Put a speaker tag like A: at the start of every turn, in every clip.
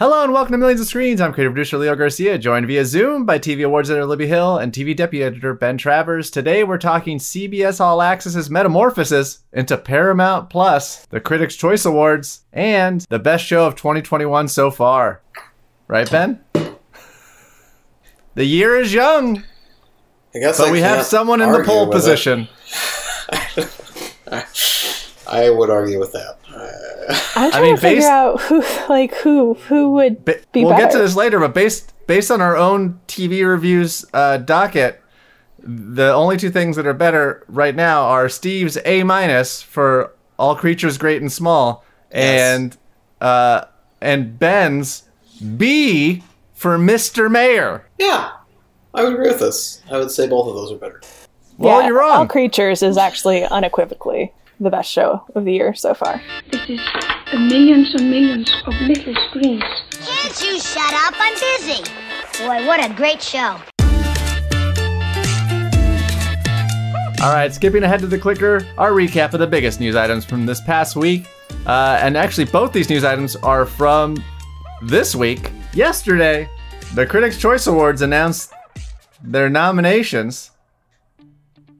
A: Hello and welcome to Millions of Screens. I'm creative producer Leo Garcia, joined via Zoom by TV awards editor Libby Hill and TV deputy editor Ben Travers. Today we're talking CBS All Access's metamorphosis into Paramount Plus, the Critics' Choice Awards, and the best show of 2021 so far. Right, Ben? The year is young,
B: I guess
A: but
B: I
A: we have someone in the pole position.
B: I would argue with that.
C: I'm
A: I
C: trying
A: mean,
C: to figure
A: based-
C: out who, like, who, who would be
A: we'll
C: better.
A: get to this later, but based based on our own TV reviews uh, docket, the only two things that are better right now are Steve's A minus for All Creatures Great and Small,
B: Yes.
A: and uh, and Ben's B for Mr. Mayor.
B: yeah, I would agree with this. I would say both of those are better.
A: Well,
C: Yeah,
A: you're wrong. All.
C: Creatures is actually unequivocally the best show of the year so far.
D: It is millions and millions of little screens.
E: Can't you shut up? I'm busy. Boy, what a great show.
A: All right, skipping ahead to the clicker, our recap of the biggest news items from this past week. Uh, and actually, both these news items are from this week. Yesterday, the Critics' Choice Awards announced their nominations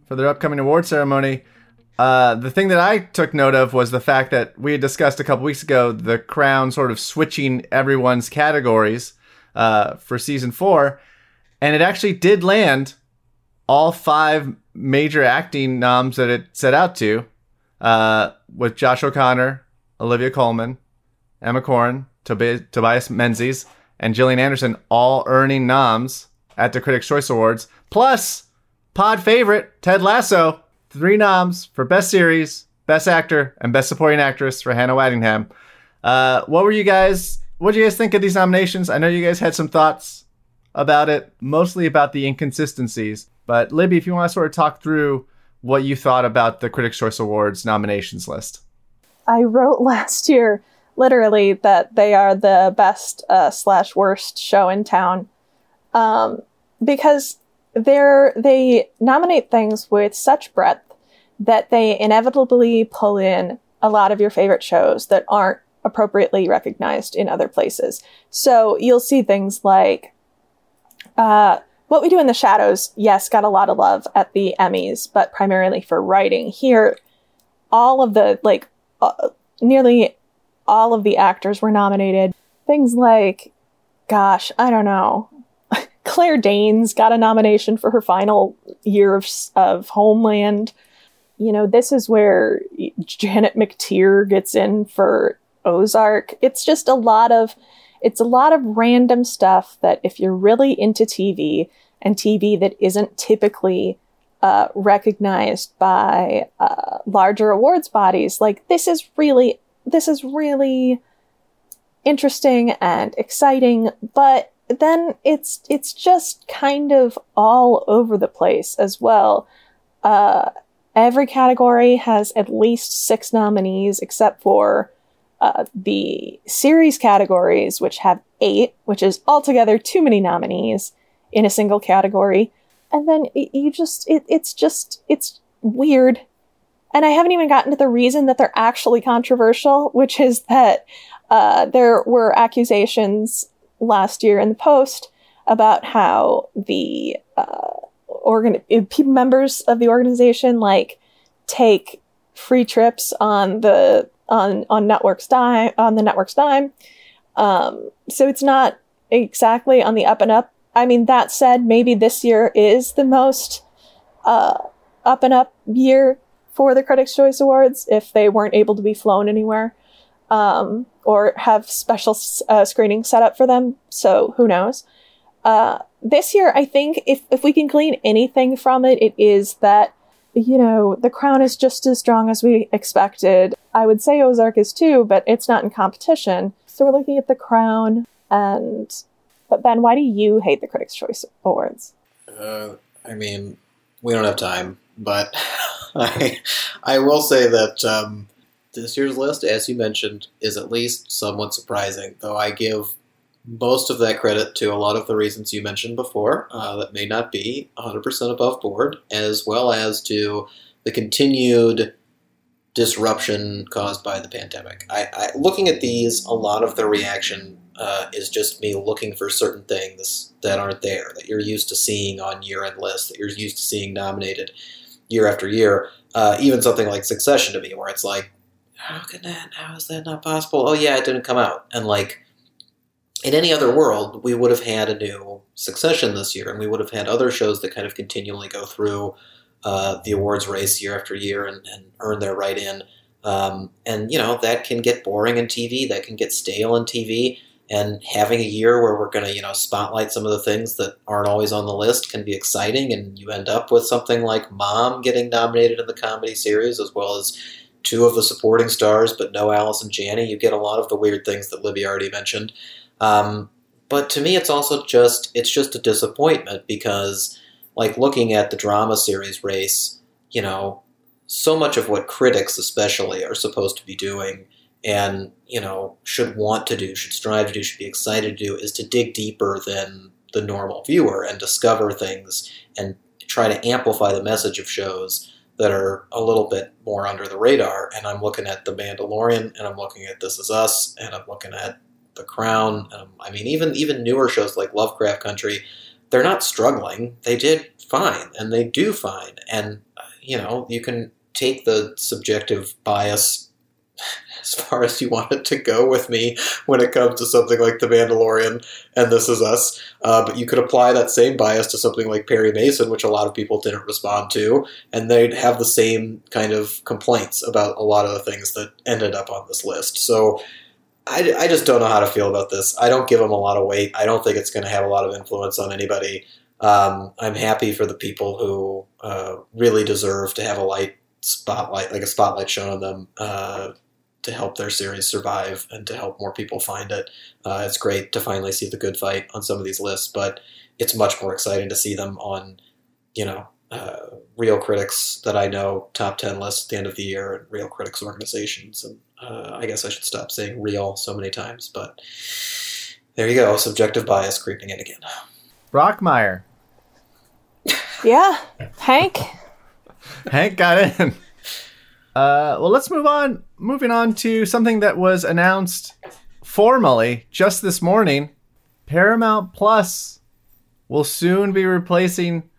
A: for their upcoming award ceremony. Uh, the thing that I took note of was the fact that we had discussed a couple weeks ago the Crown sort of switching everyone's categories uh, for season four, and it actually did land all five major acting noms that it set out to, uh, with Josh O'Connor, Olivia Colman, Emma Corrin, Tobi- Tobias Menzies, and Gillian Anderson all earning noms at the Critics' Choice Awards. Plus, pod favorite Ted Lasso, three noms for Best Series, Best Actor, and Best Supporting Actress for Hannah Waddingham. Uh, what were you guys? What do you guys think of these nominations? I know you guys had some thoughts about it, mostly about the inconsistencies. But Libby, if you want to sort of talk through what you thought about the Critics' Choice Awards nominations list.
C: I wrote last year, literally, that they are the best uh, slash worst show in town, um, because they're they nominate things with such breadth that they inevitably pull in a lot of your favorite shows that aren't appropriately recognized in other places. So you'll see things like uh, What We Do in the Shadows, yes, got a lot of love at the Emmys, but primarily for writing. Here, all of the, like, uh, nearly all of the actors were nominated. Things like, gosh, I don't know. Claire Danes got a nomination for her final year of, of Homeland. You know, this is where Janet McTeer gets in for Ozark. It's just a lot of it's a lot of random stuff that if you're really into TV and TV that isn't typically uh, recognized by uh, larger awards bodies, like this is really this is really interesting and exciting, but then it's it's just kind of all over the place as well. Uh, every category has at least six nominees, except for uh, the series categories, which have eight, which is altogether too many nominees in a single category. And then y- you just, it, it's just, it's weird. And I haven't even gotten to the reason that they're actually controversial, which is that uh, there were accusations last year in the Post about how the uh, organ- members of the organization like take free trips on the on on network's dime on the network's dime. Um, so it's not exactly on the up and up. I mean, that said, maybe this year is the most uh, up and up year for the Critics' Choice Awards if they weren't able to be flown anywhere um, or have special uh, screening set up for them. So who knows? Uh, this year, I think if if we can glean anything from it, it is that you know the crown is just as strong as we expected. I would say Ozark is too, but it's not in competition. So we're looking at the crown and. But Ben, why do you hate the Critics' Choice Awards?
B: Uh, I mean, we don't have time, but I, I will say that um, this year's list, as you mentioned, is at least somewhat surprising. Though I give most of that credit to a lot of the reasons you mentioned before uh, that may not be 100% above board, as well as to the continued disruption caused by the pandemic. I, I looking at these, a lot of the reaction uh, is just me looking for certain things that aren't there that you're used to seeing on year-end lists that you're used to seeing nominated year after year. Uh, even something like Succession to me, where it's like, how can that? How is that not possible? Oh yeah, it didn't come out, and like in any other world, we would have had a new Succession this year, and we would have had other shows that kind of continually go through uh, the awards race year after year and, and earn their right in. Um, and you know that can get boring in TV, that can get stale in TV, and having a year where we're going to you know spotlight some of the things that aren't always on the list can be exciting, and you end up with something like Mom getting nominated in the comedy series as well as two of the supporting stars, but no Allison Janney. You get a lot of the weird things that Libby already mentioned. Um, but to me, it's also just it's just a disappointment because, like looking at the drama series race, you know, so much of what critics, especially, are supposed to be doing and you know should want to do, should strive to do, should be excited to do, is to dig deeper than the normal viewer and discover things and try to amplify the message of shows that are a little bit more under the radar. And I'm looking at The Mandalorian, and I'm looking at This Is Us, and I'm looking at The Crown. Um, I mean, even even newer shows like Lovecraft Country, they're not struggling. They did fine, and they do fine. And uh, you know, you can take the subjective bias as far as you want it to go with me when it comes to something like The Mandalorian and This Is Us. Uh, but you could apply that same bias to something like Perry Mason, which a lot of people didn't respond to, and they'd have the same kind of complaints about a lot of the things that ended up on this list. So I, I just don't know how to feel about this. I don't give them a lot of weight. I don't think it's going to have a lot of influence on anybody. Um, I'm happy for the people who uh, really deserve to have a light spotlight, like a spotlight shown on them. Uh, to help their series survive and to help more people find it. Uh, it's great to finally see the good fight on some of these lists, but it's much more exciting to see them on, you know, uh, real critics that I know top 10 lists at the end of the year and real critics organizations. And uh, I guess I should stop saying real so many times, but there you go. Subjective bias creeping in again.
A: Brockmire.
C: Yeah, Hank.
A: Hank got in. Uh, well, let's move on. Moving on to something that was announced formally just this morning. Paramount Plus will soon be replacing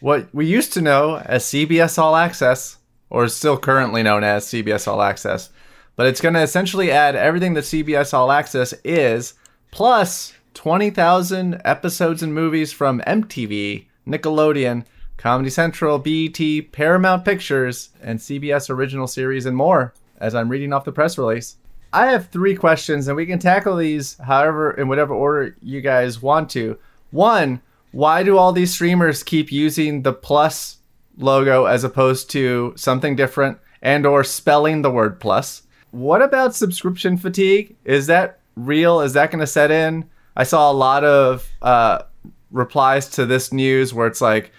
A: what we used to know as CBS All Access, or is still currently known as CBS All Access. But it's going to essentially add everything that CBS All Access is, plus 20,000 episodes and movies from MTV, Nickelodeon, Comedy Central, BET, Paramount Pictures, and CBS original series and more, as I'm reading off the press release. I have three questions, and we can tackle these however, in whatever order you guys want to. One, why do all these streamers keep using the plus logo as opposed to something different and or spelling the word plus? What about subscription fatigue? Is that real? Is that going to set in? I saw a lot of uh, replies to this news where it's like,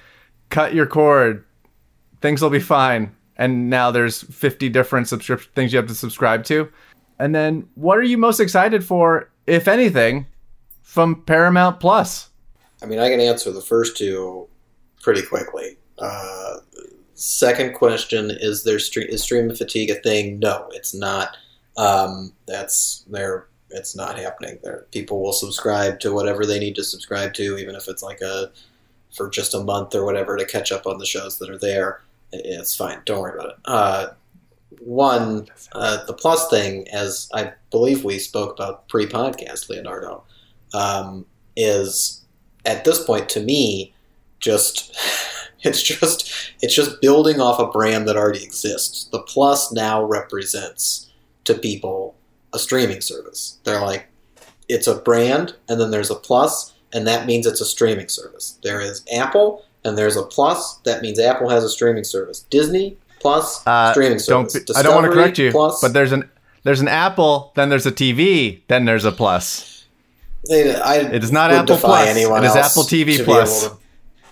A: cut your cord. Things will be fine. And now there's 50 different subscription things you have to subscribe to. And then what are you most excited for, if anything, from Paramount Plus?
B: I mean, I can answer the first two pretty quickly. Uh, second question is there stre- is streaming fatigue a thing? No, it's not. Um, that's there. It's not happening. There, people will subscribe to whatever they need to subscribe to, even if it's like a for just a month or whatever to catch up on the shows that are there. It's fine. Don't worry about it. Uh, one, uh, the plus thing, as I believe we spoke about pre-podcast, Leonardo, um, is at this point to me just it's just it's just building off a brand that already exists. The plus now represents to people a streaming service. They're like it's a brand, and then there's a plus, and that means it's a streaming service. There is Apple, and there's a Plus. That means Apple has a streaming service. Disney Plus
A: Uh,
B: streaming service.
A: be- I don't want to correct you,
B: Plus.
A: but there's an there's an Apple, then there's a TV, then there's a plus.
B: They- I
A: It is not Apple Plus.
B: anyone
A: It is Apple TV Plus.
B: to-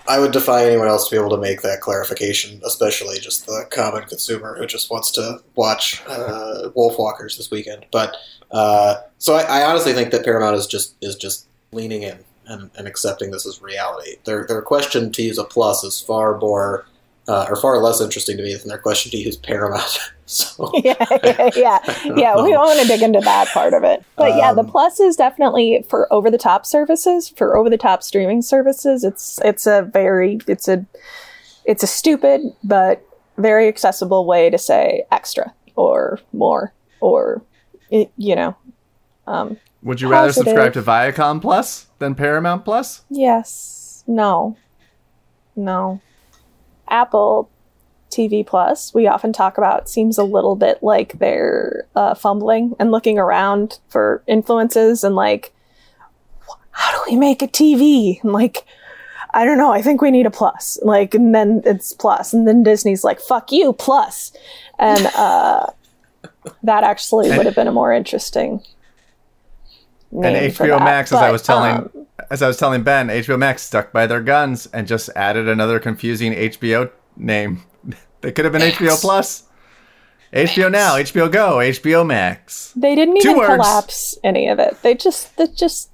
B: I would defy anyone else to be able to make that clarification, especially just the common consumer who just wants to watch uh, Wolfwalkers this weekend. But uh, so I, I honestly think that Paramount is just is just leaning in and, and accepting this as reality. Their their question to use a plus is far more uh, are far less interesting to me than their question to use Paramount. so
C: yeah, yeah, yeah. yeah we don't want to dig into that part of it. But yeah, the
B: Um,
C: plus is definitely for over the top services, for over the top streaming services. It's it's a very it's a it's a stupid but very accessible way to say extra or more or you know. Um,
A: Would you rather subscribe to Viacom Plus than Paramount Plus?
C: yes, no, no. Apple TV Plus, we often talk about, seems a little bit like they're uh, fumbling and looking around for influences and like, how do we make a TV? And like, I don't know. I think we need a plus. Like, and then it's plus. plus, and then Disney's like, "Fuck you, plus," and uh, that actually would have been a more interesting.
A: And
C: name for
A: HBO. Max, as I was telling,
C: um,
A: as I was telling Ben, HBO Max stuck by their guns and just added another confusing HBO name. They could have been HBO Plus, HBO Now, HBO Go, HBO Max.
C: They didn't even collapse any of it. They just, they just.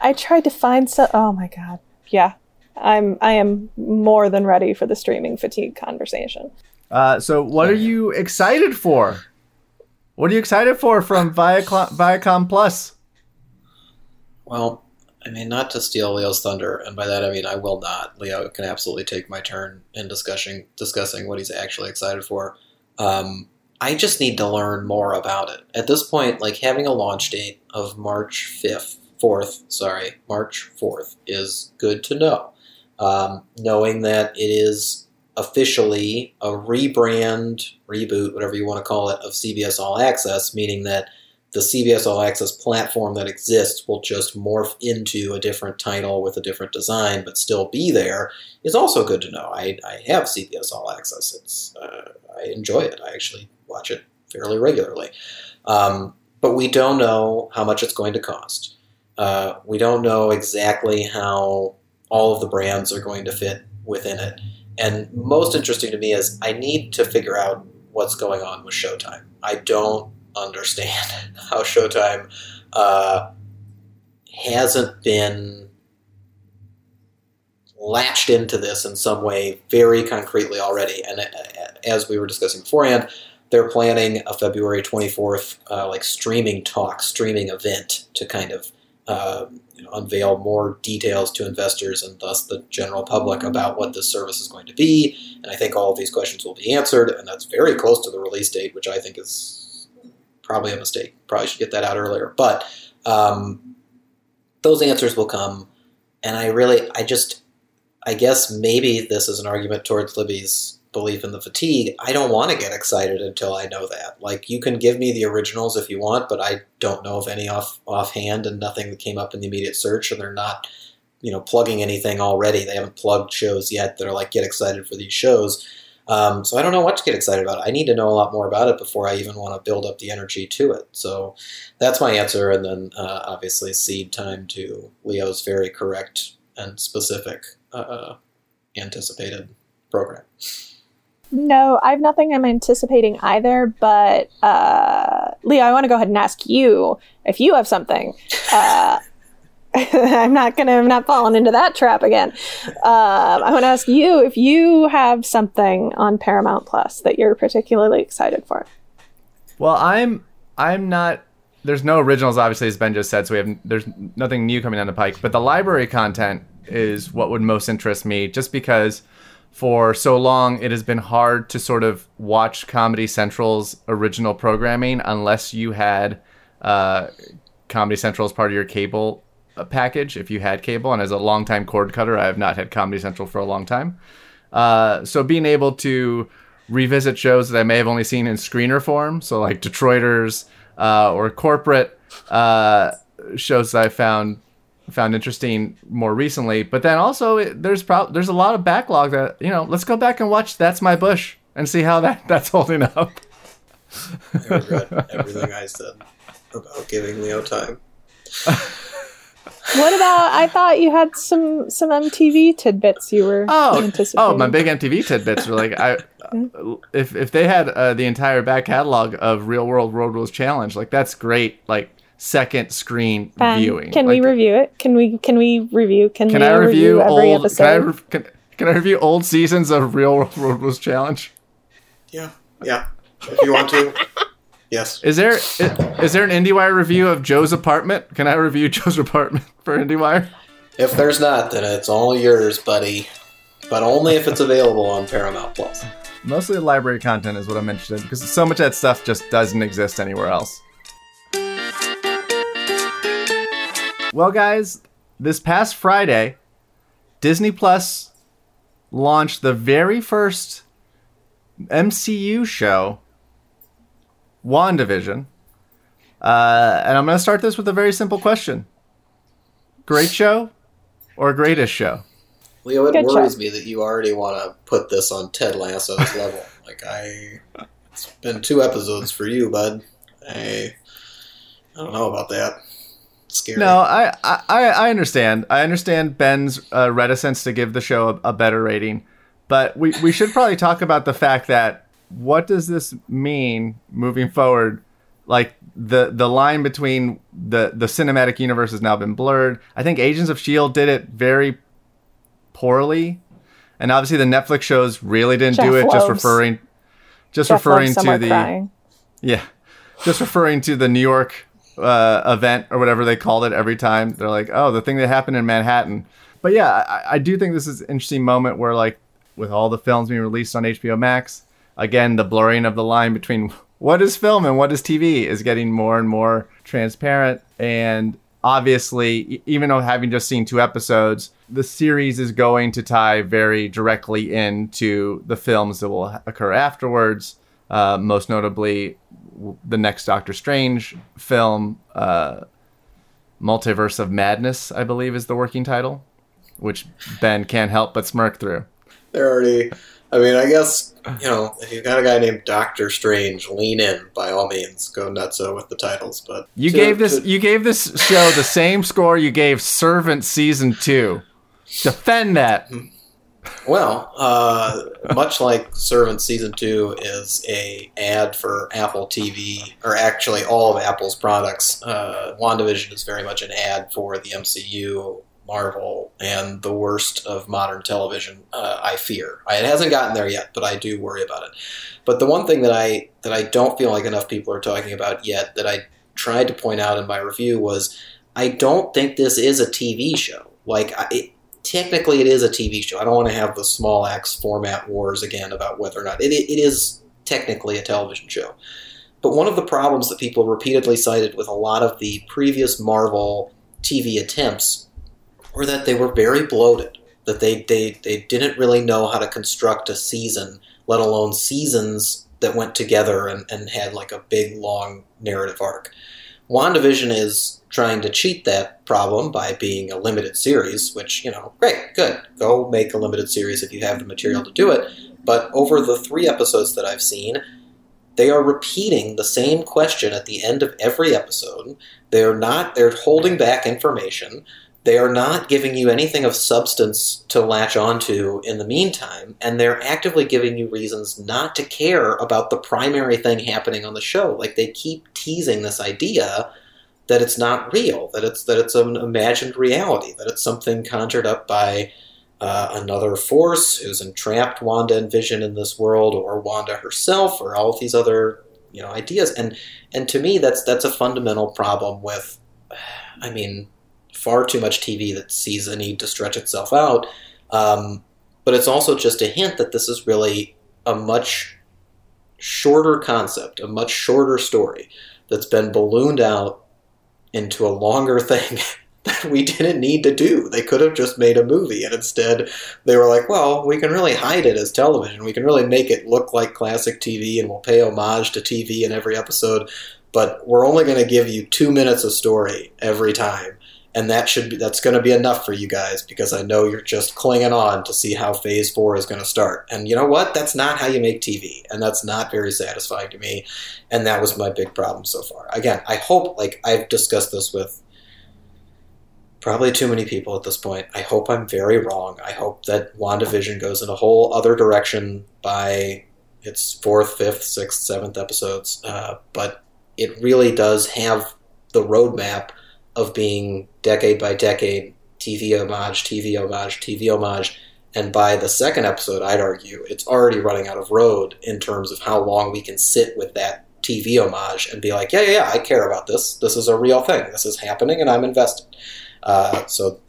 C: I tried to find some. Oh my god! Yeah, I'm. I am more than ready for the streaming fatigue conversation.
A: Uh, so, what are you excited for? What are you excited for from Viacom, Viacom Plus?
B: Well, I mean, not to steal Leo's thunder, and by that I mean I will not. Leo can absolutely take my turn in discussing discussing what he's actually excited for. Um, I just need to learn more about it. At this point, like having a launch date of March fifth, fourth, sorry, March fourth is good to know. Um, knowing that it is officially a rebrand, reboot, whatever you want to call it, of CBS All Access, meaning that the CBS All Access platform that exists will just morph into a different title with a different design, but still be there, is also good to know. I, I have CBS All Access. It's uh, I enjoy it. I actually watch it fairly regularly. Um, but we don't know how much it's going to cost. Uh, we don't know exactly how all of the brands are going to fit within it. And most interesting to me is I need to figure out what's going on with Showtime. I don't understand how Showtime uh, hasn't been latched into this in some way very concretely already. And uh, as we were discussing beforehand, they're planning a February 24th uh, like streaming talk, streaming event to kind of uh, you know, unveil more details to investors and thus the general public about what this service is going to be. And I think all of these questions will be answered, and that's very close to the release date, which I think is probably a mistake. Probably should get that out earlier. But um, those answers will come, and I really, I just, I guess maybe this is an argument towards Libby's belief in the fatigue. I don't want to get excited until I know that. Like you can give me the originals if you want, but I don't know of any off offhand, and nothing that came up in the immediate search, and they're not, you know, plugging anything already. They haven't plugged shows yet that are like get excited for these shows. Um, so I don't know what to get excited about. I need to know a lot more about it before I even want to build up the energy to it. So that's my answer, and then uh, obviously seed time to Leo's very correct and specific uh, anticipated program.
C: No, I have nothing I'm anticipating either. But uh, Leo, I want to go ahead and ask you if you have something. Uh, I'm not gonna. I'm not falling into that trap again. Um, I want to ask you if you have something on Paramount Plus that you're particularly excited for.
A: Well, I'm I'm not. There's no originals, obviously, as Ben just said. So we have there's nothing new coming down the pike. But the library content is what would most interest me, just because for so long it has been hard to sort of watch Comedy Central's original programming unless you had uh, Comedy Central as part of your cable uh, package. If you had cable, and as a longtime cord cutter, I have not had Comedy Central for a long time. Uh, so being able to revisit shows that I may have only seen in screener form, so like Detroiters uh, or corporate uh, shows that I found found interesting more recently. But then also it, there's pro- there's a lot of backlog that you know. Let's go back and watch That's My Bush and see how that that's holding up.
B: I regret everything I said about giving Leo time.
C: What about? I thought you had some some MTV tidbits you were
A: Oh,
C: anticipating.
A: oh, my big MTV tidbits were like I, if if they had uh, the entire back catalog of Real World Road Rules Challenge, like that's great. Like second screen
C: Ben,
A: viewing.
C: Can
A: Like,
C: we review it? Can we? Can we review? Can,
A: Can
C: we
A: I review
C: every
A: old?
C: episode?
A: Can I, re- can, Can I review old seasons of Real World Road Rules Challenge?
B: Yeah, yeah. If you want to, yes.
A: Is there is, is there an IndieWire review of Joe's apartment? Can I review Joe's apartment for IndieWire?
B: If there's not, then it's all yours, buddy. But only if it's available on Paramount Plus.
A: Mostly library content is what I'm interested in because so much of that stuff just doesn't exist anywhere else. Well, guys, this past Friday, Disney Plus launched the very first MCU show, WandaVision. Uh, and I'm going to start this with a very simple question Great show or greatest show?
B: Leo, it
C: Good
B: worries
C: show.
B: me that you already want to put this on Ted Lasso's level. Like I, it's been two episodes for you, bud. I, I don't know about that. It's scary.
A: No, I, I, I understand. I understand Ben's uh, reticence to give the show a, a better rating, but we, we should probably talk about the fact that what does this mean moving forward? Like the the line between the the cinematic universe has now been blurred. I think Agents of Shield did it very poorly, and obviously the Netflix shows really didn't do
C: Jeff
A: it. Just referring, just
C: Jeff
A: referring to the
C: crying.
A: yeah, just referring to the New York uh, event or whatever they called it every time. They're like, oh, the thing that happened in Manhattan. But yeah, I, I do think this is an interesting moment where, like, with all the films being released on HBO Max, again, the blurring of the line between what is film and what is TV is getting more and more transparent. And obviously, even though having just seen two episodes, the series is going to tie very directly into the films that will occur afterwards. Uh, most notably, the next Doctor Strange film, uh, Multiverse of Madness, I believe is the working title, which Ben can't help but smirk through.
B: They're already. I mean, I guess you know if you've got a guy named Doctor Strange, lean in by all means. Go nuts with the titles, but
A: You
B: to-
A: gave this
B: to-
A: you gave this show the same score you gave Servant season two. Defend that.
B: Well, uh, much like Servant season two is a ad for Apple TV, or actually all of Apple's products, uh, WandaVision is very much an ad for the MCU, Marvel, and the worst of modern television. Uh, I fear it hasn't gotten there yet, but I do worry about it. But the one thing that I that I don't feel like enough people are talking about yet that I tried to point out in my review was I don't think this is a TV show. Like it, technically it is a TV show. I don't want to have the small axe format wars again about whether or not it, it is technically a television show. But one of the problems that people repeatedly cited with a lot of the previous Marvel TV attempts were that they were very bloated. That they, they, they didn't really know how to construct a season, let alone seasons that went together and, and had like a big long narrative arc. WandaVision is trying to cheat that problem by being a limited series, which, you know, great, good. Go make a limited series if you have the material to do it. But over the three episodes that I've seen, they are repeating the same question at the end of every episode. They're not, they're holding back information. They are not giving you anything of substance to latch onto in the meantime, and they're actively giving you reasons not to care about the primary thing happening on the show. Like they keep teasing this idea that it's not real, that it's that it's an imagined reality, that it's something conjured up by uh, another force who's entrapped Wanda and Vision in this world, or Wanda herself, or all of these other you know ideas. And and to me, that's that's a fundamental problem with, I mean, far too much TV that sees a need to stretch itself out. Um, but it's also just a hint that this is really a much shorter concept, a much shorter story that's been ballooned out into a longer thing that we didn't need to do. They could have just made a movie, and instead they were like, well, we can really hide it as television. We can really make it look like classic TV, and we'll pay homage to TV in every episode, but we're only going to give you two minutes of story every time. And that should be that's going to be enough for you guys because I know you're just clinging on to see how Phase Four is going to start. And you know what? That's not how you make TV, and that's not very satisfying to me and that was my big problem so far. Again, I hope like I've discussed this with probably too many people at this point. I hope I'm very wrong. I hope that WandaVision goes in a whole other direction by its fourth, fifth, sixth, seventh episodes. Uh, but it really does have the roadmap of being decade by decade TV homage, TV homage, TV homage, And by the second episode, I'd argue it's already running out of road in terms of how long we can sit with that TV homage and be like, yeah, yeah, yeah, I care about this. This is a real thing. This is happening, and I'm invested. Uh, so,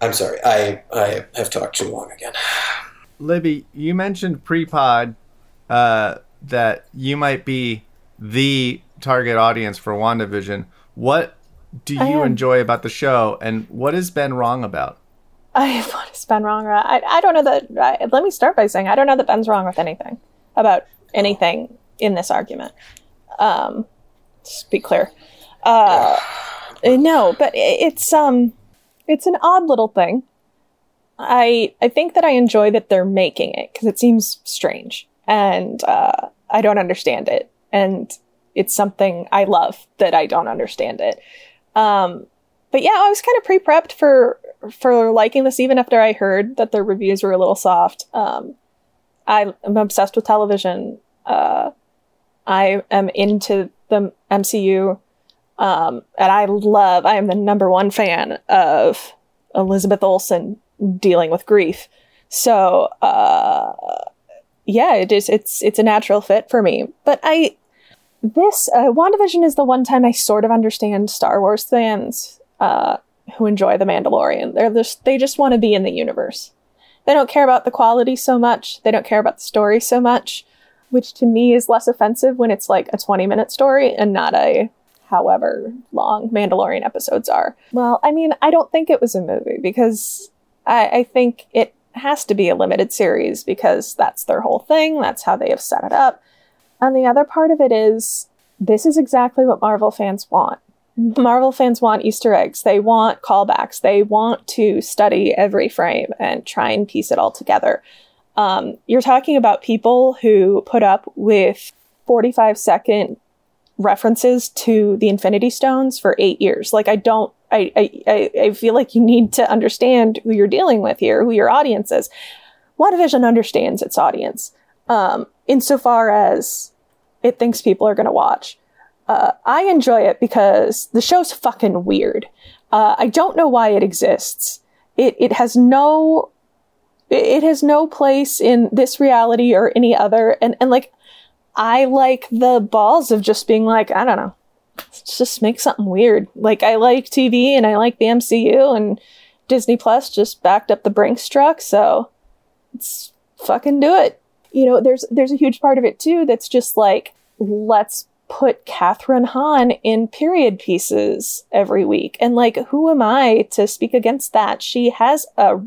B: I'm sorry, I I have talked too long again.
A: Libby, you mentioned pre-pod uh, that you might be the target audience for WandaVision. What do you enjoy about the show, and what has been wrong about?
C: I what has been wrong? I, I don't know that. I, let me start by saying I don't know that Ben's wrong with anything about anything in this argument. Um, just be clear. Uh, no, but it's um, it's an odd little thing. I I think that I enjoy that they're making it because it seems strange and uh, I don't understand it, and it's something I love that I don't understand it. Um, but yeah, I was kind of pre-prepped for for liking this, even after I heard that the reviews were a little soft. Um, I am obsessed with television. Uh, I am into the MCU, um, and I love. I am the number one fan of Elizabeth Olsen dealing with grief. So uh, yeah, it is. It's it's a natural fit for me. But I this uh, WandaVision is the one time I sort of understand Star Wars fans uh, who enjoy The Mandalorian. They're just they just want to be in the universe. They don't care about the quality so much. They don't care about the story so much, which to me is less offensive when it's like a 20 minute story and not a however long Mandalorian episodes are. Well, I mean, I don't think it was a movie because I, I think it has to be a limited series because that's their whole thing. That's how they have set it up. And the other part of it is this is exactly what Marvel fans want. Marvel fans want Easter eggs. They want callbacks. They want to study every frame and try and piece it all together. Um, you're talking about people who put up with 45 second references to the Infinity Stones for eight years. Like, I don't, I, I, I feel like you need to understand who you're dealing with here, who your audience is. WandaVision understands its audience um, insofar as it thinks people are going to watch. Uh, I enjoy it because the show's fucking weird. Uh, I don't know why it exists. It it has no it has no place in this reality or any other. And and like I like the balls of just being like I don't know, let's just make something weird. Like I like TV and I like the MCU and Disney Plus just backed up the Brinks truck, so let's fucking do it you know, there's there's a huge part of it too that's just like let's put Kathryn Hahn in period pieces every week, and like who am I to speak against that? She has a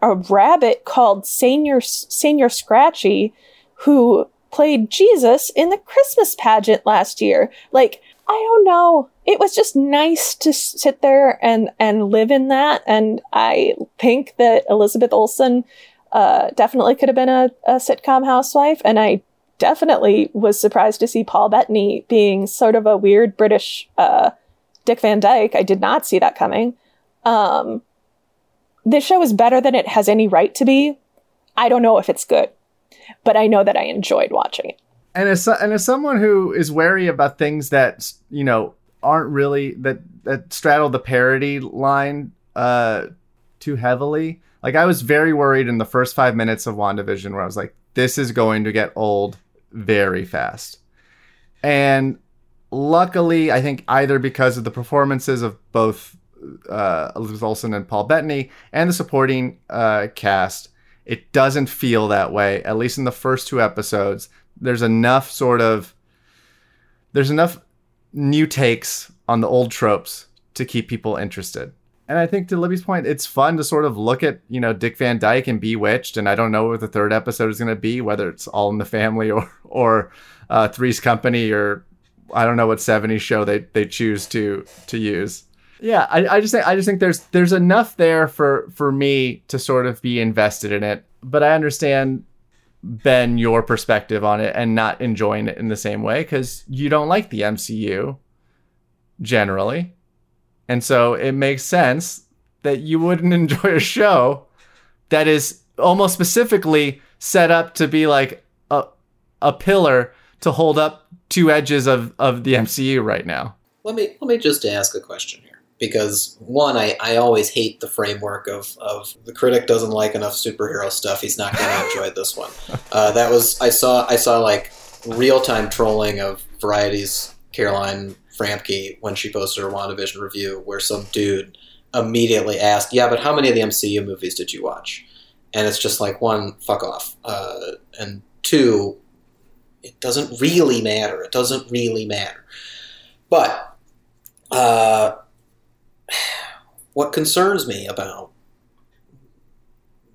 C: a rabbit called Senior Señor Scratchy, who played Jesus in the Christmas pageant last year. Like I don't know. It was just nice to sit there and and live in that, and I think that Elizabeth Olsen uh, definitely could have been a, a sitcom housewife, and I definitely was surprised to see Paul Bettany being sort of a weird British uh, Dick Van Dyke. I did not see that coming. Um, this show is better than it has any right to be. I don't know if it's good, but I know that I enjoyed watching it.
A: And as and as someone who is wary about things that you know aren't really that that straddle the parody line uh, too heavily, like I was very worried in the first five minutes of WandaVision where I was like, this is going to get old very fast. And luckily, I think either because of the performances of both uh, Elizabeth Olsen and Paul Bettany and the supporting uh, cast, it doesn't feel that way. At least in the first two episodes, there's enough sort of there's enough new takes on the old tropes to keep people interested. And I think to Libby's point, it's fun to sort of look at, you know, Dick Van Dyke and Bewitched, and I don't know what the third episode is going to be, whether it's All in the Family or or uh, Three's Company or I don't know what 70s show they they choose to to use. Yeah, I, I just think I just think there's there's enough there for for me to sort of be invested in it, but I understand Ben your perspective on it and not enjoying it in the same way because you don't like the MCU generally. And so it makes sense that you wouldn't enjoy a show that is almost specifically set up to be like a, a pillar to hold up two edges of, of the MCU right now.
B: Let me let me just ask a question here. because one, I, I always hate the framework of, of the critic doesn't like enough superhero stuff. He's not going to enjoy this one. Uh, that was I saw I saw like real time trolling of Variety's Caroline Framke when she posted her WandaVision review, where some dude immediately asked, "Yeah, but how many of the MCU movies did you watch?" And it's just like one, fuck off, uh, and two, it doesn't really matter. It doesn't really matter. But uh, what concerns me about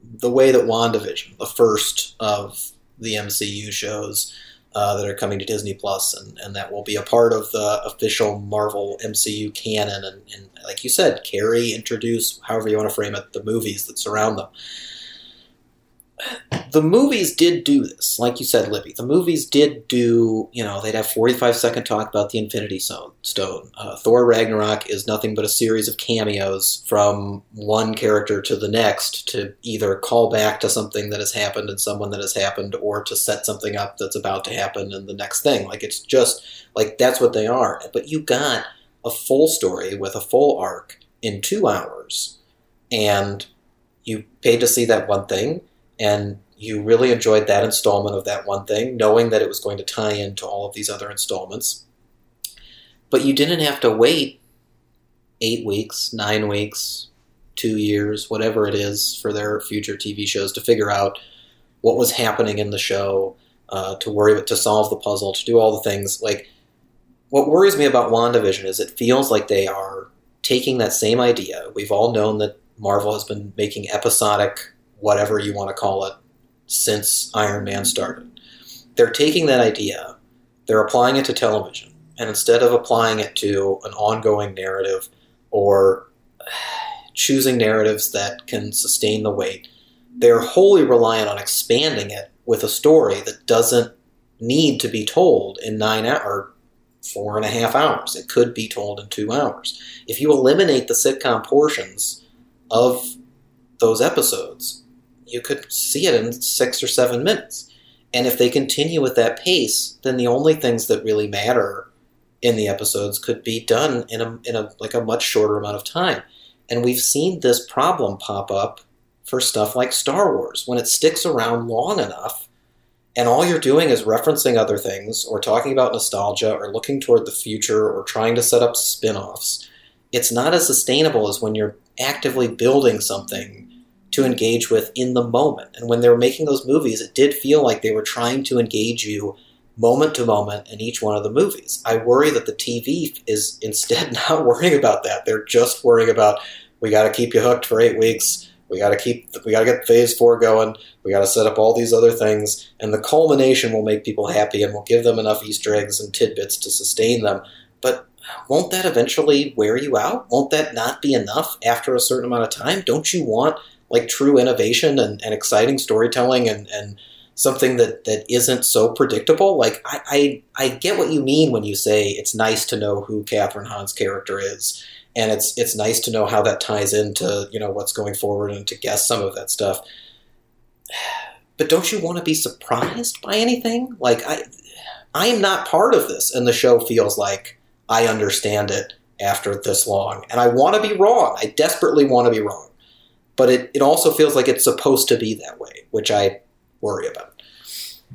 B: the way that WandaVision, the first of the MCU shows uh, that are coming to Disney Plus, and, and that will be a part of the official Marvel MCU canon, and, and like you said, carry, introduce, however you want to frame it, the movies that surround them the movies did do this, like you said, Libby. The movies did do, you know, they'd have 45 second talk about the Infinity Stone. Uh, Thor Ragnarok is nothing but a series of cameos from one character to the next to either call back to something that has happened and someone that has happened or to set something up that's about to happen in the next thing. Like, it's just, like, that's what they are. But you got a full story with a full arc in two hours, and you paid to see that one thing and you really enjoyed that installment of that one thing, knowing that it was going to tie into all of these other installments. But you didn't have to wait eight weeks, nine weeks, two years, whatever it is, for their future TV shows to figure out what was happening in the show, uh, to worry to solve the puzzle, to do all the things. Like, what worries me about WandaVision is it feels like they are taking that same idea. We've all known that Marvel has been making episodic whatever you want to call it, since Iron Man started. They're taking that idea, they're applying it to television, and instead of applying it to an ongoing narrative or choosing narratives that can sustain the weight, they're wholly reliant on expanding it with a story that doesn't need to be told in nine or four and a half hours. It could be told in two hours. If you eliminate the sitcom portions of those episodes, you could see it in six or seven minutes. And if they continue with that pace, then the only things that really matter in the episodes could be done in a in a like a much shorter amount of time. And we've seen this problem pop up for stuff like Star Wars when it sticks around long enough and all you're doing is referencing other things or talking about nostalgia or looking toward the future or trying to set up spin-offs. It's not as sustainable as when you're actively building something to engage with in the moment. And when they were making those movies, it did feel like they were trying to engage you moment to moment in each one of the movies. I worry that the TV is instead not worrying about that. They're just worrying about we got to keep you hooked for eight weeks. We got to keep we got to get phase 4 going. We got to set up all these other things and the culmination will make people happy and will give them enough easter eggs and tidbits to sustain them. But won't that eventually wear you out? Won't that not be enough after a certain amount of time? Don't you want like true innovation and, and exciting storytelling and, and something that, that isn't so predictable. Like I, I I get what you mean when you say it's nice to know who Kathryn Hahn's character is. And it's it's nice to know how that ties into, you know, what's going forward and to guess some of that stuff. But don't you want to be surprised by anything? Like I I am not part of this and the show feels like I understand it after this long. And I want to be wrong. I desperately want to be wrong but it, it also feels like it's supposed to be that way, which I worry about.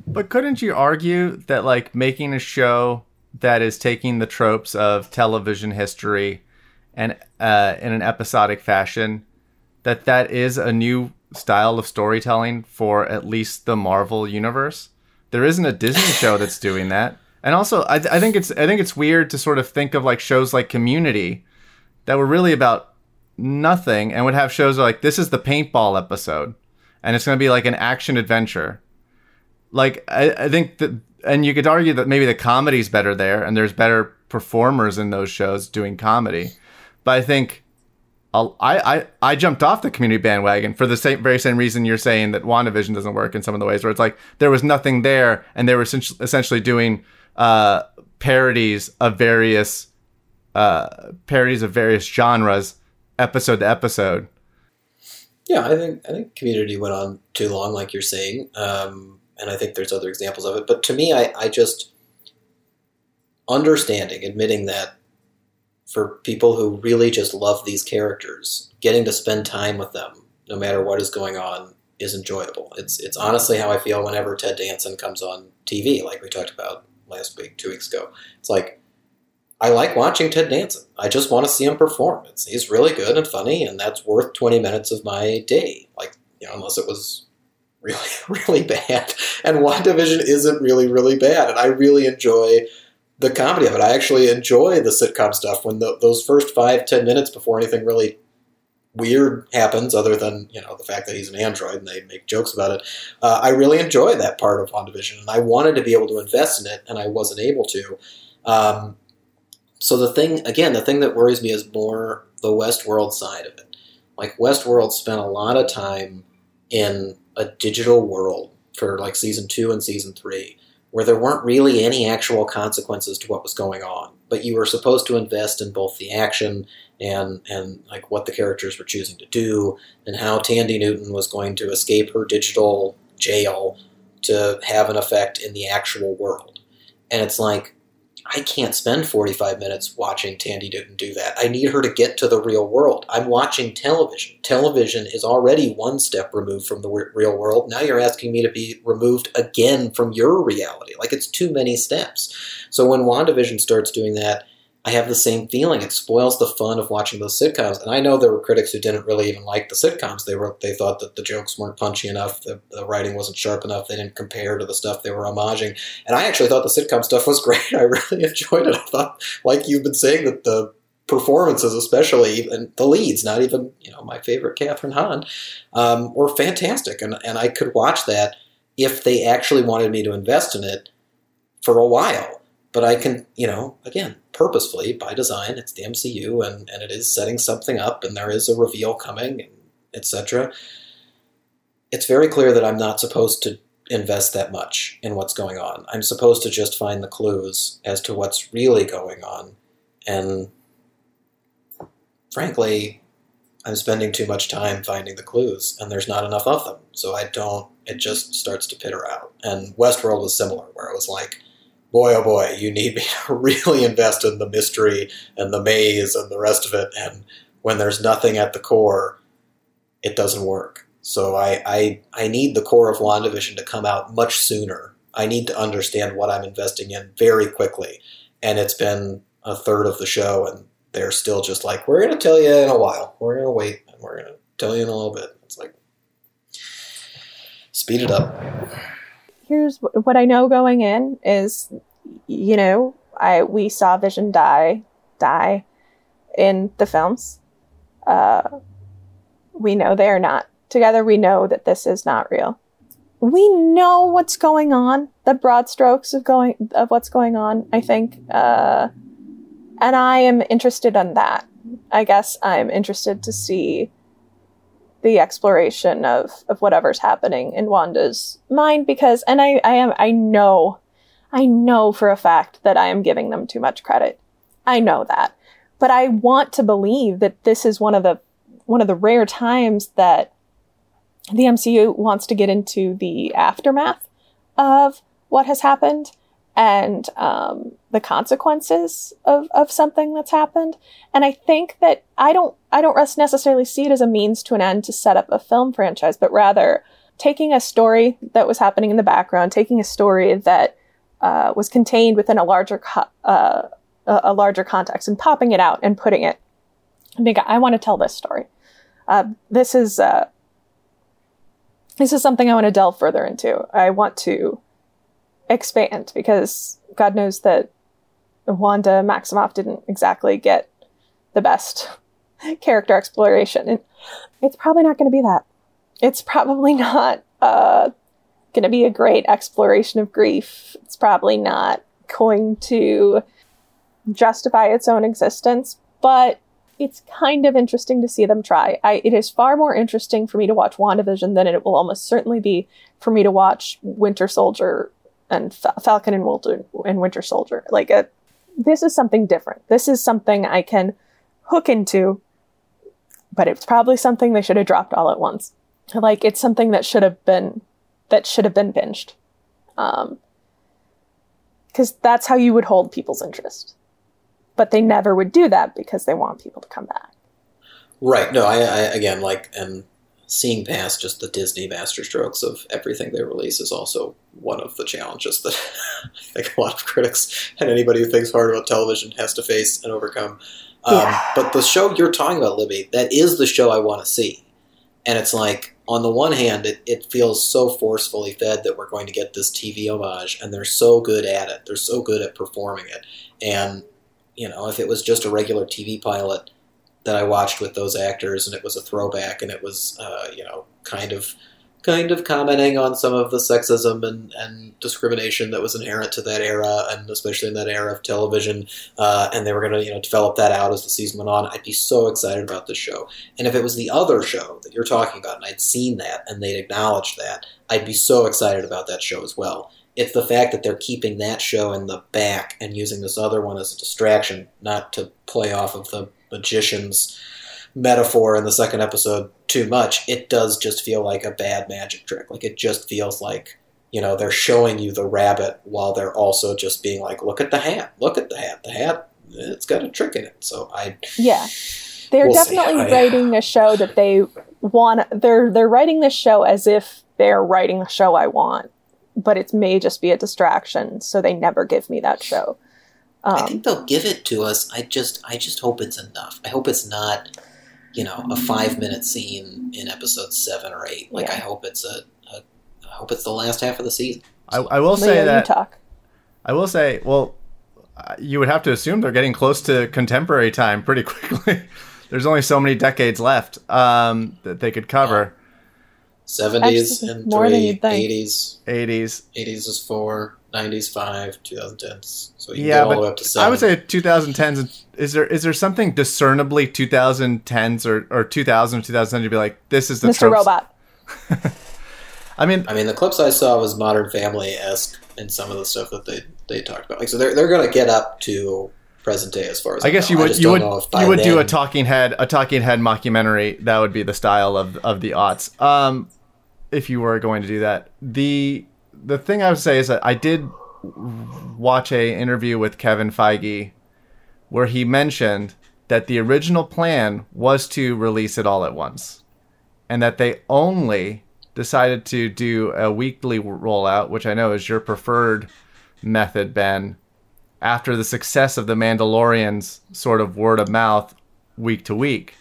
A: But couldn't you argue that like making a show that is taking the tropes of television history and uh, in an episodic fashion, that that is a new style of storytelling for at least the Marvel universe? There isn't a Disney show that's doing that. And also, I, th- I think it's I think it's weird to sort of think of like shows like Community that were really about nothing and would have shows like this is the paintball episode and it's going to be like an action adventure. Like I, I think that and you could argue that maybe the comedy's better there and there's better performers in those shows doing comedy. But i think I'll, I, I I jumped off the community bandwagon for the same very same reason you're saying that WandaVision doesn't work in some of the ways where it's like there was nothing there and they were essentially doing uh, parodies of various uh, parodies of various genres episode to episode.
B: Yeah, I think I think Community went on too long, like you're saying, um, and I think there's other examples of it. But to me, I, I just understanding, admitting that for people who really just love these characters, getting to spend time with them, no matter what is going on, is enjoyable. It's it's honestly how I feel whenever Ted Danson comes on TV, like we talked about last week, two weeks ago. It's like I like watching Ted Danson. I just want to see him perform. It's, he's really good and funny, and that's worth twenty minutes of my day. Like you know, unless it was really really bad. And WandaVision isn't really really bad, and I really enjoy the comedy of it. I actually enjoy the sitcom stuff when the, those first five ten minutes before anything really weird happens, other than you know the fact that he's an android and they make jokes about it. Uh, I really enjoy that part of WandaVision, and I wanted to be able to invest in it, and I wasn't able to. Um, so the thing, again, the thing that worries me is more the Westworld side of it. Like Westworld spent a lot of time in a digital world for like season two and season three, where there weren't really any actual consequences to what was going on, but you were supposed to invest in both the action and and like what the characters were choosing to do and how Thandie Newton was going to escape her digital jail to have an effect in the actual world. And it's like I can't spend 45 minutes watching Thandie Newton do that. I need her to get to the real world. I'm watching television. Television is already one step removed from the real world. Now you're asking me to be removed again from your reality. Like it's too many steps. So when WandaVision starts doing that, I have the same feeling. It spoils the fun of watching those sitcoms. And I know there were critics who didn't really even like the sitcoms. They were they thought that the jokes weren't punchy enough, the, the writing wasn't sharp enough, they didn't compare to the stuff they were homaging. And I actually thought the sitcom stuff was great. I really enjoyed it. I thought, like you've been saying, that the performances, especially and the leads, not even you know my favorite Kathryn Hahn, um, were fantastic, and and I could watch that if they actually wanted me to invest in it for a while. But I can, you know, again, purposefully by design. It's the MCU, and, and it is setting something up, and there is a reveal coming, etc. It's very clear that I'm not supposed to invest that much in what's going on. I'm supposed to just find the clues as to what's really going on, and frankly, I'm spending too much time finding the clues, and there's not enough of them. So I don't. It just starts to pitter out. And Westworld was similar, where it was like boy, oh boy, you need me to really invest in the mystery and the maze and the rest of it. And when there's nothing at the core, it doesn't work. So I, I, I need the core of WandaVision to come out much sooner. I need to understand what I'm investing in very quickly. And it's been a third of the show, and they're still just like, we're going to tell you in a while. We're going to wait, and we're going to tell you in a little bit. It's like, speed it up
C: here's what I know going in is, you know, I we saw Vision die die in the films. Uh, we know they are not together. We know that this is not real. We know what's going on. The broad strokes of going of what's going on. I think, uh, and I am interested in that. I guess I'm interested to see the exploration of of whatever's happening in Wanda's mind because and I I am I know I know for a fact that I am giving them too much credit. I know that. But I want to believe that this is one of the one of the rare times that the MCU wants to get into the aftermath of what has happened and um, the consequences of, of something that's happened. And I think that I don't I don't necessarily see it as a means to an end to set up a film franchise, but rather taking a story that was happening in the background, taking a story that uh, was contained within a larger co- uh, a larger context, and popping it out and putting it. I think I want to tell this story. Uh, this is uh, this is something I want to delve further into. I want to expand because God knows that Wanda Maximoff didn't exactly get the best character exploration. And it's probably not going to be that. It's probably not uh, going to be a great exploration of grief. It's probably not going to justify its own existence, but it's kind of interesting to see them try. I, it is far more interesting for me to watch WandaVision than it will almost certainly be for me to watch Winter Soldier and Fa- Falcon and Winter, and Winter Soldier. Like, a, this is something different. This is something I can hook into, but it's probably something they should have dropped all at once. Like, it's something that should have been that should have been binged, um, because that's how you would hold people's interest. but they never would do that because they want people to come back.
B: Right. No, I, I again like and seeing past just the Disney masterstrokes of everything they release is also one of the challenges that I think a lot of critics and anybody who thinks hard about television has to face and overcome. Um,
C: Yeah.
B: But the show you're talking about, Libby, that is the show I want to see. And it's like, on the one hand, it, it feels so forcefully fed that we're going to get this TV homage, and they're so good at it. They're so good at performing it. And, you know, if it was just a regular TV pilot, that I watched with those actors, and it was a throwback, and it was, uh, you know, kind of, kind of commenting on some of the sexism and, and discrimination that was inherent to that era, and especially in that era of television. Uh, and they were going to, you know, develop that out as the season went on. I'd be so excited about this show. And if it was the other show that you're talking about, and I'd seen that, and they'd acknowledged that, I'd be so excited about that show as well. It's the fact that they're keeping that show in the back and using this other one as a distraction, not to play off of the magician's metaphor in the second episode too much. It does just feel like a bad magic trick. Like it just feels like you know they're showing you the rabbit while they're also just being like, look at the hat, look at the hat, the hat, it's got a trick in it. So I
C: Yeah. They're
B: We'll
C: definitely
B: I-
C: writing a show that they want they're they're writing this show as if they're writing the show I want, but it may just be a distraction, so they never give me that show.
B: I
C: Um,
B: think they'll give it to us. I just I just hope it's enough. I hope it's not, you know, a five minute scene in episode seven or eight. Like
C: Yeah.
B: I hope it's a, a I hope it's the last half of the season.
A: I, I will say
C: you
A: that
C: talk.
A: I will say, well, uh, you would have to assume they're getting close to contemporary time pretty quickly. There's only so many decades left um, that they could cover.
B: Seventies
C: Actually,
B: and
C: more than you'd think.
B: eighties,
A: 80s.
B: eighties is four, nineties five, two thousand tens. So you
A: Yeah,
B: go all
A: but
B: the way up to seven.
A: I would say 2010s. Is there is there something discernibly 2010s or or 2000 or 2010 to be like this is the
C: Mr.
A: tropes-
C: Robot.
A: I mean,
B: I mean, the clips I saw was Modern Family esque in some of the stuff that they they talked about. Like, so they're they're going to get up to present day as far as
A: I guess
B: know.
A: you would you
B: don't
A: would
B: know if by
A: you would do a talking head a talking head mockumentary. That would be the style of of the aughts. Um, if you were going to do that, the the thing I would say is that I did watch a interview with Kevin Feige where he mentioned that the original plan was to release it all at once, and that they only decided to do a weekly rollout, which I know is your preferred method, Ben after the success of the Mandalorian's sort of word of mouth week to week.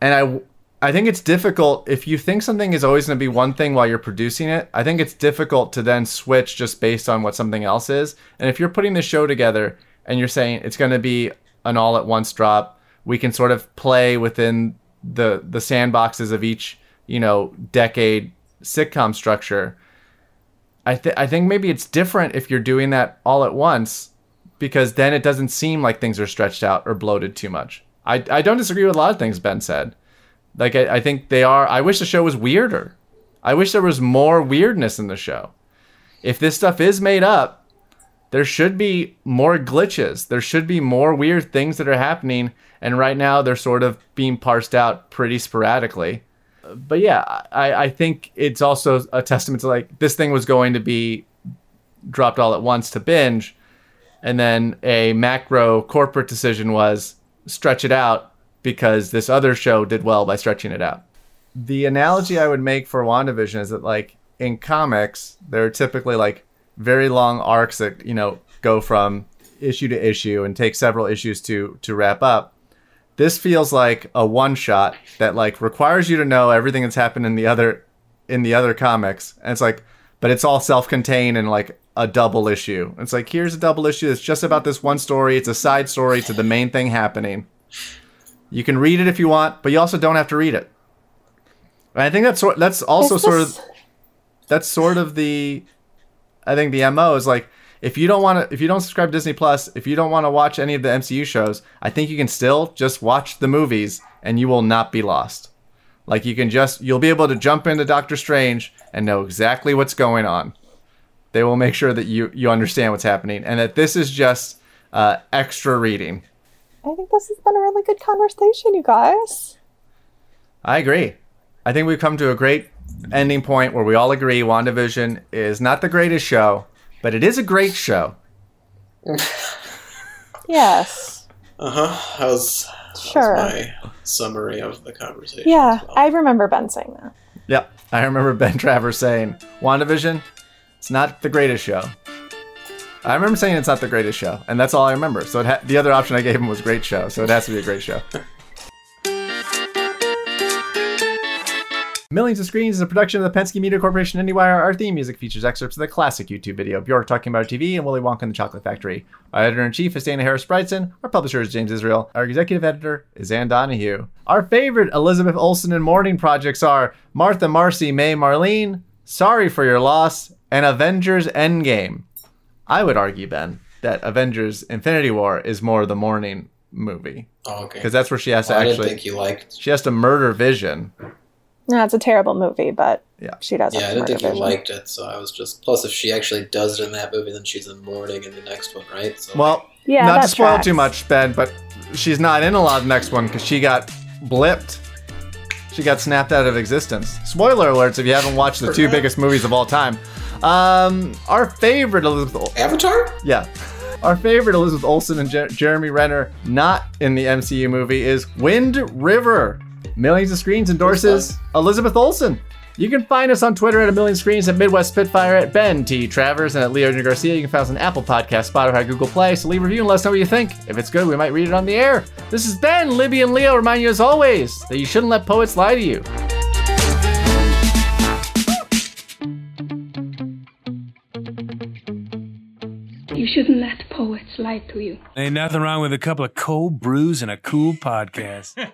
A: And I think it's difficult if you think something is always going to be one thing while you're producing it. I think it's difficult to then switch just based on what something else is. And if you're putting the show together and you're saying it's going to be an all at once drop, we can sort of play within the the sandboxes of each, you know, decade sitcom structure. I, th- I think maybe it's different if you're doing that all at once because then it doesn't seem like things are stretched out or bloated too much. I, I don't disagree with a lot of things Ben said. Like, I, I think they are. I wish the show was weirder. I wish there was more weirdness in the show. If this stuff is made up, there should be more glitches. There should be more weird things that are happening. And right now, they're sort of being parsed out pretty sporadically but yeah, I, I think it's also a testament to like this thing was going to be dropped all at once to binge, and then a macro corporate decision was stretch it out because this other show did well by stretching it out. The analogy I would make for WandaVision is that like in comics, there are typically like very long arcs that, you know, go from issue to issue and take several issues to to wrap up. This feels like a one shot that like requires you to know everything that's happened in the other in the other comics. And it's like but it's all self-contained and like a double issue. It's like here's a double issue. That's just about this one story. It's a side story to the main thing happening you can read it if you want but you also don't have to read it and i think that's sort that's also
C: Is
A: sort of that's sort of the I think the MO is like if you don't want to if you don't subscribe to Disney Plus, if you don't want to watch any of the MCU shows, I think you can still just watch the movies and you will not be lost. Like you can just you'll be able to jump into Doctor Strange and know exactly what's going on. They will make sure that you you understand what's happening and that this is just uh, extra reading.
C: I think this has been a really good conversation, you guys.
A: I agree. I think we've come to a great ending point where we all agree WandaVision is not the greatest show, but it is a great show.
C: Yes.
B: Uh huh. That was, that
C: Sure.
B: was my summary of the conversation.
C: Yeah,
B: well.
C: I remember Ben saying that.
A: Yep. I remember Ben Travers saying, WandaVision, it's not the greatest show. I remember saying it's not the greatest show, and that's all I remember. So ha- the other option I gave him was great show, so it has to be a great show. Millions of Screens is a production of the Penske Media Corporation IndieWire. Our theme music features excerpts of the classic YouTube video Bjork talking about TV and Willy Wonka and the Chocolate Factory. Our editor in chief is Dana Harris Bridson. Our publisher is James Israel. Our executive editor is Ann Donahue. Our favorite Elizabeth Olsen and Mourning projects are Martha, Marcy, May, Marlene, Sorry for Your Loss, and Avengers Endgame. I would argue, Ben, that Avengers Infinity War is more the mourning movie
B: Oh, okay.
A: because that's where she has to
B: Well, I didn't
A: actually
B: think you liked.
A: she has to murder Vision.
C: No, it's a terrible movie, but
A: Yeah.
C: she does.
B: Yeah,
C: have
B: I
C: to
B: didn't think you liked it, so I was just. Plus, if she actually does it in that movie, then she's in mourning in the next one, right? So,
A: Well,
C: Yeah,
A: not
C: that
A: to spoil
C: tracks.
A: too much, Ben, but she's not in a lot of the next one because she got blipped. She got snapped out of existence. Spoiler alerts if you haven't watched the two biggest movies of all time. Um, our favorite Elizabeth, Ol-
B: Avatar.
A: yeah, our favorite Elizabeth Olsen and Jer- Jeremy Renner not in the MCU movie is Wind River. Millions of Screens endorses Elizabeth Olsen. You can find us on Twitter at a million screens at Midwest Spitfire at Ben T. Travers and at Leo J. Garcia. You can find us on Apple Podcast, Spotify, Google Play. So leave a review and let us know what you think. If it's good, we might read it on the air. This is Ben, Libby, and Leo remind you as always that you shouldn't let poets lie to.
D: You shouldn't let poets lie to you.
F: Ain't nothing wrong with a couple of cold brews and a cool podcast.